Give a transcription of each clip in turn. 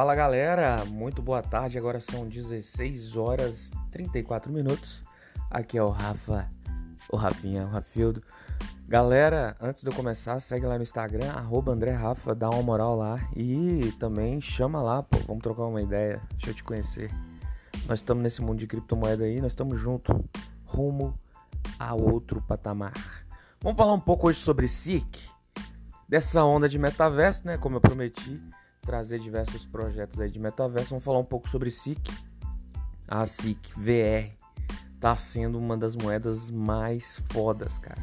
Fala galera, muito boa tarde. Agora são 16 horas 34 minutos. Aqui é o Rafa, o Rafinha, o Rafildo. Galera, antes de eu começar, segue lá no Instagram, arroba André Rafa, dá uma moral lá e também chama lá, pô, vamos trocar uma ideia, deixa eu te conhecer. Nós estamos nesse mundo de criptomoeda aí, nós estamos juntos, rumo a outro patamar. Vamos falar um pouco hoje sobre SIC, dessa onda de metaverso, né? Como eu prometi, trazer diversos projetos aí de metaverso. Vamos falar um pouco sobre SIC. A SIC VR tá sendo uma das moedas mais fodas, cara.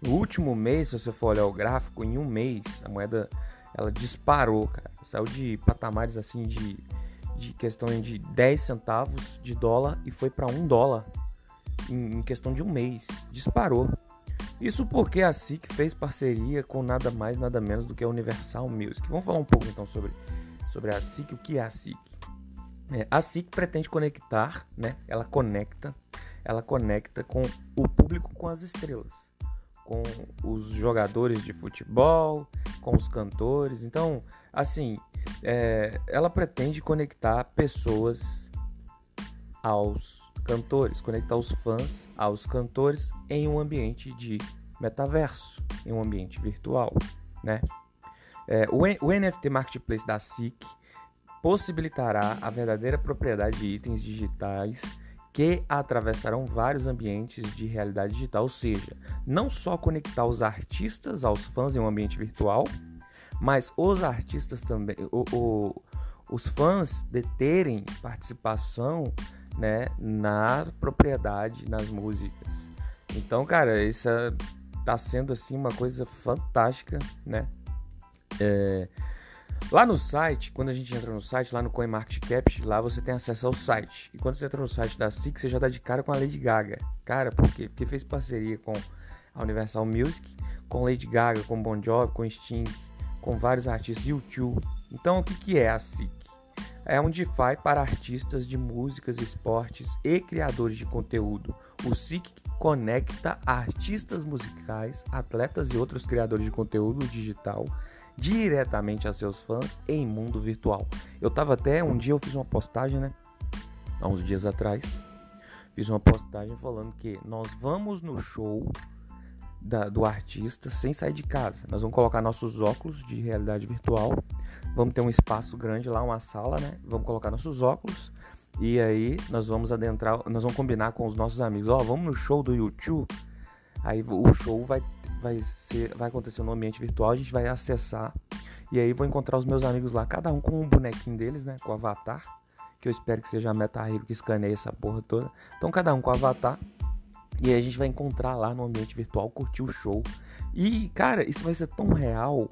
No último mês, se você for olhar o gráfico, em um mês a moeda ela disparou, cara. Saiu de patamares assim de, de questão de 10 centavos de dólar e foi para 1 dólar em, em questão de um mês. Disparou. Isso porque a SIC fez parceria com nada mais, nada menos do que a Universal Music. Vamos falar um pouco então sobre, sobre a SIC, o que é a SIC. É, a SIC pretende conectar, né? Ela conecta, ela conecta com o público com as estrelas, com os jogadores de futebol, com os cantores. Então, assim, é, ela pretende conectar pessoas aos cantores, conectar os fãs aos cantores em um ambiente de metaverso, em um ambiente virtual, né? É, o, o NFT Marketplace da SIC possibilitará a verdadeira propriedade de itens digitais que atravessarão vários ambientes de realidade digital, ou seja, não só conectar os artistas aos fãs em um ambiente virtual, mas os artistas também, o, o, os fãs de terem participação né, na propriedade, nas músicas. Então, cara, isso tá sendo assim uma coisa fantástica, né? É... Lá no site, quando a gente entra no site, lá no CoinMarketCap, lá você tem acesso ao site. E quando você entra no site da SIC, você já dá de cara com a Lady Gaga. Cara, por quê? Porque fez parceria com a Universal Music, com Lady Gaga, com Bon Jovi, com Sting, com vários artistas, YouTube. Então, o que, que é a SIC? É um DeFi para artistas de músicas, esportes e criadores de conteúdo. O SIC conecta artistas musicais, atletas e outros criadores de conteúdo digital diretamente a seus fãs em mundo virtual. Eu tava até um dia eu fiz uma postagem, né? Há uns dias atrás, fiz uma postagem falando que nós vamos no show da, do artista sem sair de casa. Nós vamos colocar nossos óculos de realidade virtual Vamos ter um espaço grande lá, uma sala, né? Vamos colocar nossos óculos e aí nós vamos adentrar, nós vamos combinar com os nossos amigos, ó, oh, vamos no show do YouTube. Aí o show vai vai ser vai acontecer no ambiente virtual, a gente vai acessar e aí vou encontrar os meus amigos lá, cada um com um bonequinho deles, né, com o avatar, que eu espero que seja a Meta Hero que escaneie essa porra toda. Então cada um com o avatar e aí a gente vai encontrar lá no ambiente virtual, curtir o show. E cara, isso vai ser tão real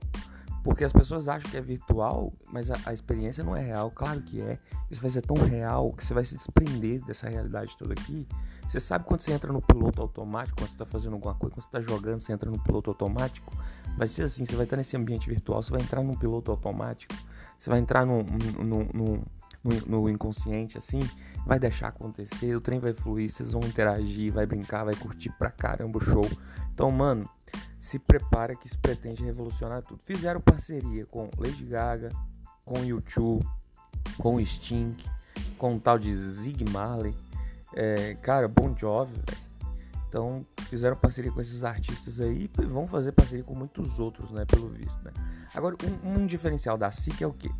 porque as pessoas acham que é virtual, mas a, a, experiência não é real. Claro que é. Isso vai ser tão real que você vai se desprender dessa realidade toda aqui. Você sabe quando você entra no piloto automático, quando você está fazendo alguma coisa, quando você está jogando, você entra no piloto automático. Vai ser assim: você vai estar nesse ambiente virtual, você vai entrar num piloto automático, você vai entrar no, inconsciente assim, vai deixar acontecer, o trem vai fluir, vocês vão interagir, vai brincar, vai curtir pra caramba o show. Então, mano se prepara que isso pretende revolucionar tudo. Fizeram parceria com Lady Gaga, com YouTube, com Sting, com o tal de Zig Marley, é, cara, Bon Jovi, Então fizeram parceria com esses artistas aí e vão fazer parceria com muitos outros, né? Pelo visto, né? Agora, um, um diferencial da SIC é o que?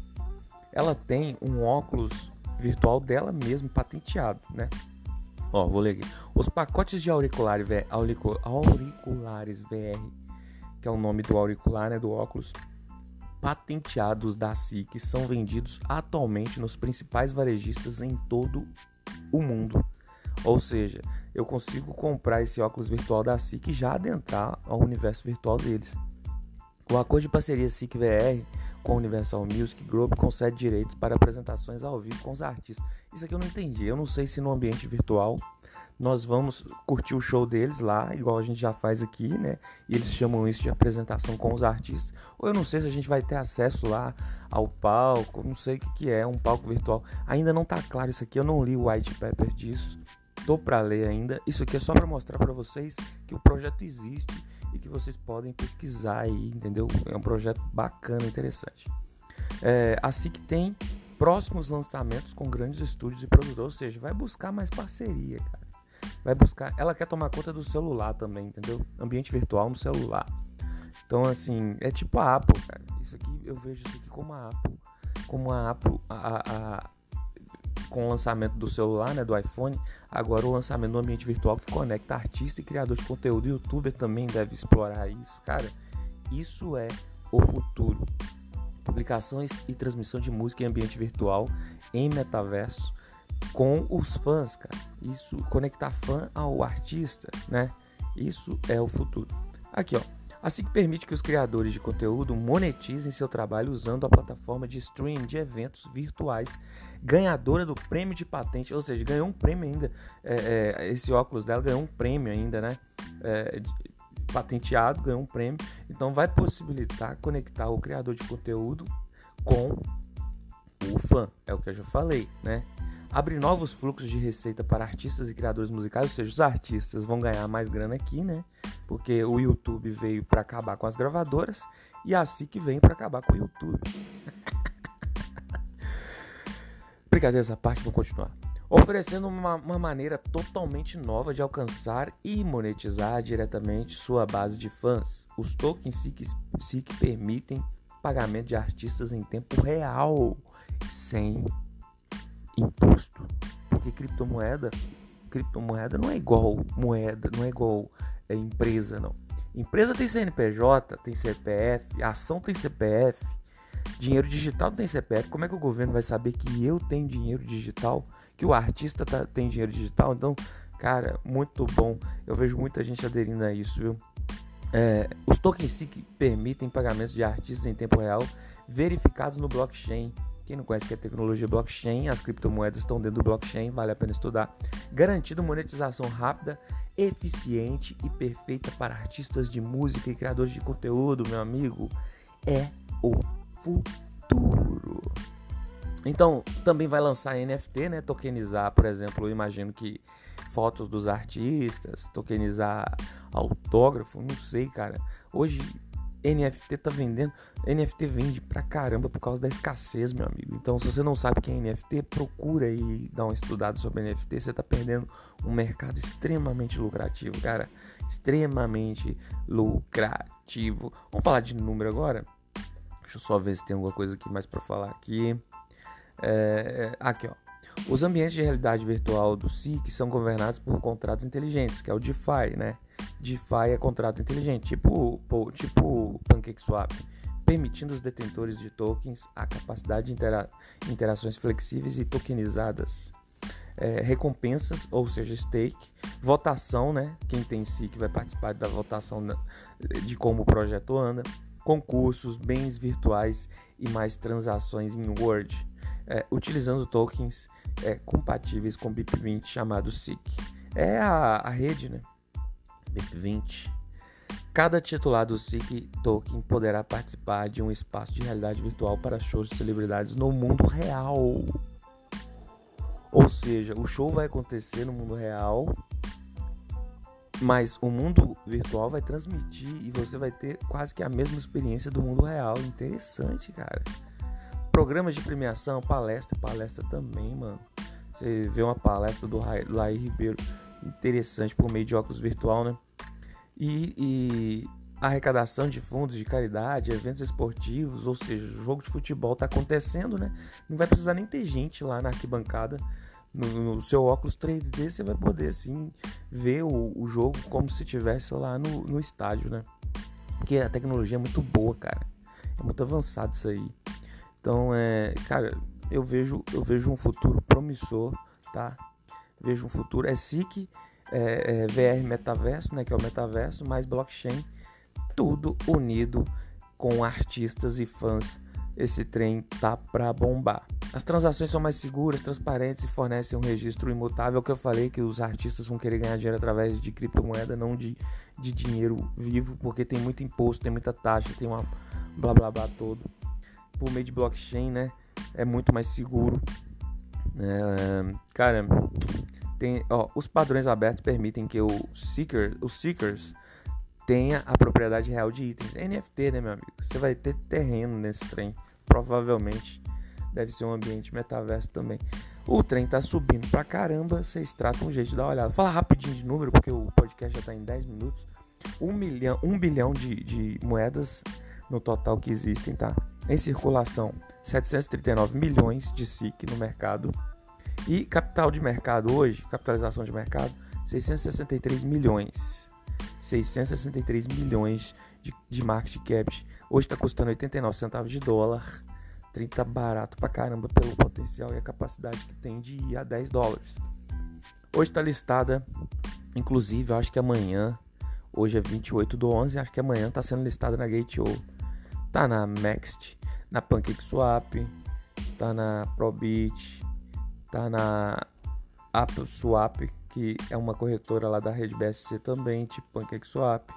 Ela tem um óculos virtual dela mesmo patenteado, né? Ó, vou ler aqui. Os pacotes de auriculares, auriculares VR, que é o nome do auricular, né, do óculos, patenteados da SIC são vendidos atualmente nos principais varejistas em todo o mundo. Ou seja, eu consigo comprar esse óculos virtual da SIC e já adentrar ao universo virtual deles. O acordo de parceria SIC VR com a Universal Music Group concede direitos para apresentações ao vivo com os artistas. Isso aqui eu não entendi. Eu não sei se no ambiente virtual nós vamos curtir o show deles lá, igual a gente já faz aqui, né? E eles chamam isso de apresentação com os artistas. Ou eu não sei se a gente vai ter acesso lá ao palco, não sei o que, que é, um palco virtual. Ainda não tá claro isso aqui, eu não li o white paper disso. Tô para ler ainda. Isso aqui é só para mostrar para vocês que o projeto existe e que vocês podem pesquisar aí, entendeu? É um projeto bacana, interessante. É, a SIC tem próximos lançamentos com grandes estúdios e produtores, ou seja, vai buscar mais parceria, cara. Vai buscar, ela quer tomar conta do celular também, entendeu? Ambiente virtual no celular. Então, assim, é tipo a Apple, cara. Isso aqui, eu vejo isso aqui como a Apple. Como a Apple, a, a, com o lançamento do celular, né, do iPhone, agora o lançamento do ambiente virtual que conecta artista e criador de conteúdo. youtuber também deve explorar isso, cara. Isso é o futuro publicações e transmissão de música em ambiente virtual em metaverso com os fãs, cara. Isso conectar fã ao artista, né? Isso é o futuro. Aqui, ó. Assim que permite que os criadores de conteúdo monetizem seu trabalho usando a plataforma de streaming de eventos virtuais, ganhadora do prêmio de patente, ou seja, ganhou um prêmio ainda. É, é, esse óculos dela ganhou um prêmio ainda, né? É, patenteado, ganhou um prêmio. Então vai possibilitar conectar o criador de conteúdo com o fã. É o que eu já falei, né? Abre novos fluxos de receita para artistas e criadores musicais, ou seja, os artistas vão ganhar mais grana aqui, né? Porque o YouTube veio para acabar com as gravadoras e a SIC vem para acabar com o YouTube. Brincadeira essa parte, vou continuar oferecendo uma, uma, maneira totalmente nova de alcançar e monetizar diretamente sua base de fãs. Os tokens SIC, SIC permitem pagamento de artistas em tempo real, sem imposto. Porque criptomoeda, criptomoeda não é igual moeda, não é igual é, empresa, não. Empresa tem CNPJ, tem CPF, ação tem CPF, dinheiro digital tem CPF. Como é que o governo vai saber que eu tenho dinheiro digital? que o artista tá, tem dinheiro digital. Então, cara, muito bom. Eu vejo muita gente aderindo a isso, viu? É, os tokens SIC permitem pagamentos de artistas em tempo real verificados no blockchain. Quem não conhece que é tecnologia blockchain, as criptomoedas estão dentro do blockchain, vale a pena estudar. Garantindo monetização rápida, eficiente e perfeita para artistas de música e criadores de conteúdo, meu amigo, é o futuro. Então, também vai lançar NFT, né? Tokenizar, por exemplo, eu imagino que fotos dos artistas, tokenizar autógrafo, não sei, cara. Hoje NFT tá vendendo, NFT vende pra caramba por causa da escassez, meu amigo. Então, se você não sabe o que é NFT, procura aí dar uma estudada sobre NFT, você tá perdendo um mercado extremamente lucrativo, cara, extremamente lucrativo. Vamos falar de número agora? Deixa eu só ver se tem alguma coisa aqui mais para falar aqui. É, aqui, ó. Os ambientes de realidade virtual do SIC são governados por contratos inteligentes, que é o DeFi, né? DeFi é contrato inteligente, tipo, tipo PancakeSwap, permitindo os detentores de tokens a capacidade de intera interações flexíveis e tokenizadas. É, recompensas, ou seja, stake, votação, né? Quem tem SIC vai participar da votação de como o projeto anda, concursos, bens virtuais e mais transações em Word é, utilizando tokens é, compatíveis com BIP20 chamado SIC. É a, a rede, né? BIP20. Cada titular do SIC Token poderá participar de um espaço de realidade virtual para shows de celebridades no mundo real. Ou seja, o show vai acontecer no mundo real, mas o mundo virtual vai transmitir e você vai ter quase que a mesma experiência do mundo real. Interessante, cara. Programas de premiação, palestra, palestra também, mano. Você vê uma palestra do Laí Ribeiro interessante por meio de óculos virtual, né? E, e arrecadação de fundos de caridade, eventos esportivos, ou seja, jogo de futebol tá acontecendo, né? Não vai precisar nem ter gente lá na arquibancada. No, no seu óculos 3D você vai poder assim ver o, o jogo como se estivesse lá no, no estádio, né? Porque a tecnologia é muito boa, cara. É muito avançado isso aí. Então, é, cara, eu vejo, eu vejo um futuro promissor, tá? Vejo um futuro. É SIC, é, é VR Metaverso, né? Que é o metaverso, mais blockchain, tudo unido com artistas e fãs. Esse trem tá pra bombar. As transações são mais seguras, transparentes e fornecem um registro imutável. Que eu falei que os artistas vão querer ganhar dinheiro através de criptomoeda, não de, de dinheiro vivo, porque tem muito imposto, tem muita taxa, tem uma blá blá blá todo por meio de blockchain, né? É muito mais seguro. É, cara, tem, ó, os padrões abertos permitem que o seeker, os seekers tenha a propriedade real de itens. NFT, né, meu amigo? Você vai ter terreno nesse trem, provavelmente. deve ser um ambiente metaverso também. O trem tá subindo pra caramba, vocês tratam um jeito de dar uma olhada. Fala rapidinho de número, porque o podcast já tá em 10 minutos. 1 milhão, 1 bilhão de, de moedas no total que existem, tá? Em circulação, 739 milhões de SIC no mercado. E capital de mercado hoje, capitalização de mercado, 663 milhões. 663 milhões de, de market cap. Hoje está custando 89 centavos de dólar. 30 barato pra caramba pelo potencial e a capacidade que tem de ir a 10 dólares. Hoje está listada, inclusive, eu acho que amanhã, hoje é 28 do 11, acho que amanhã está sendo listada na Gate.io. Tá na Next, na PancakeSwap, tá na Probit, tá na Apple Swap, que é uma corretora lá da rede BSC também, tipo PancakeSwap.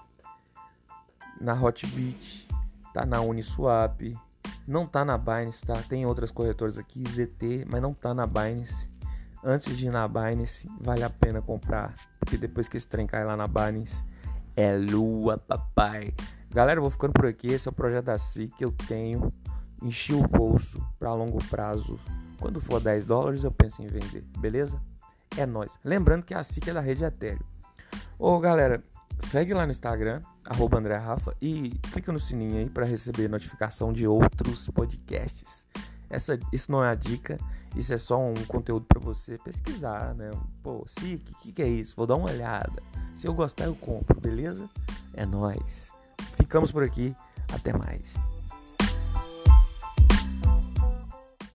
Na Hotbit, tá na Uniswap, não tá na Binance, tá? Tem outras corretoras aqui, ZT, mas não tá na Binance. Antes de ir na Binance, vale a pena comprar, porque depois que esse trem cai lá na Binance, é lua, papai. Galera, eu vou ficando por aqui. Esse é o projeto da SIC que eu tenho. Enchi o bolso para longo prazo. Quando for 10 dólares, eu penso em vender, beleza? É nós. Lembrando que a SIC é da rede Ethereum. Ô, galera, segue lá no Instagram, arroba André Rafa, e clica no sininho aí para receber notificação de outros podcasts. Essa, isso não é a dica, isso é só um conteúdo para você pesquisar, né? Pô, SIC, o que, que é isso? Vou dar uma olhada. Se eu gostar, eu compro, beleza? É nós. Ficamos por aqui. Até mais.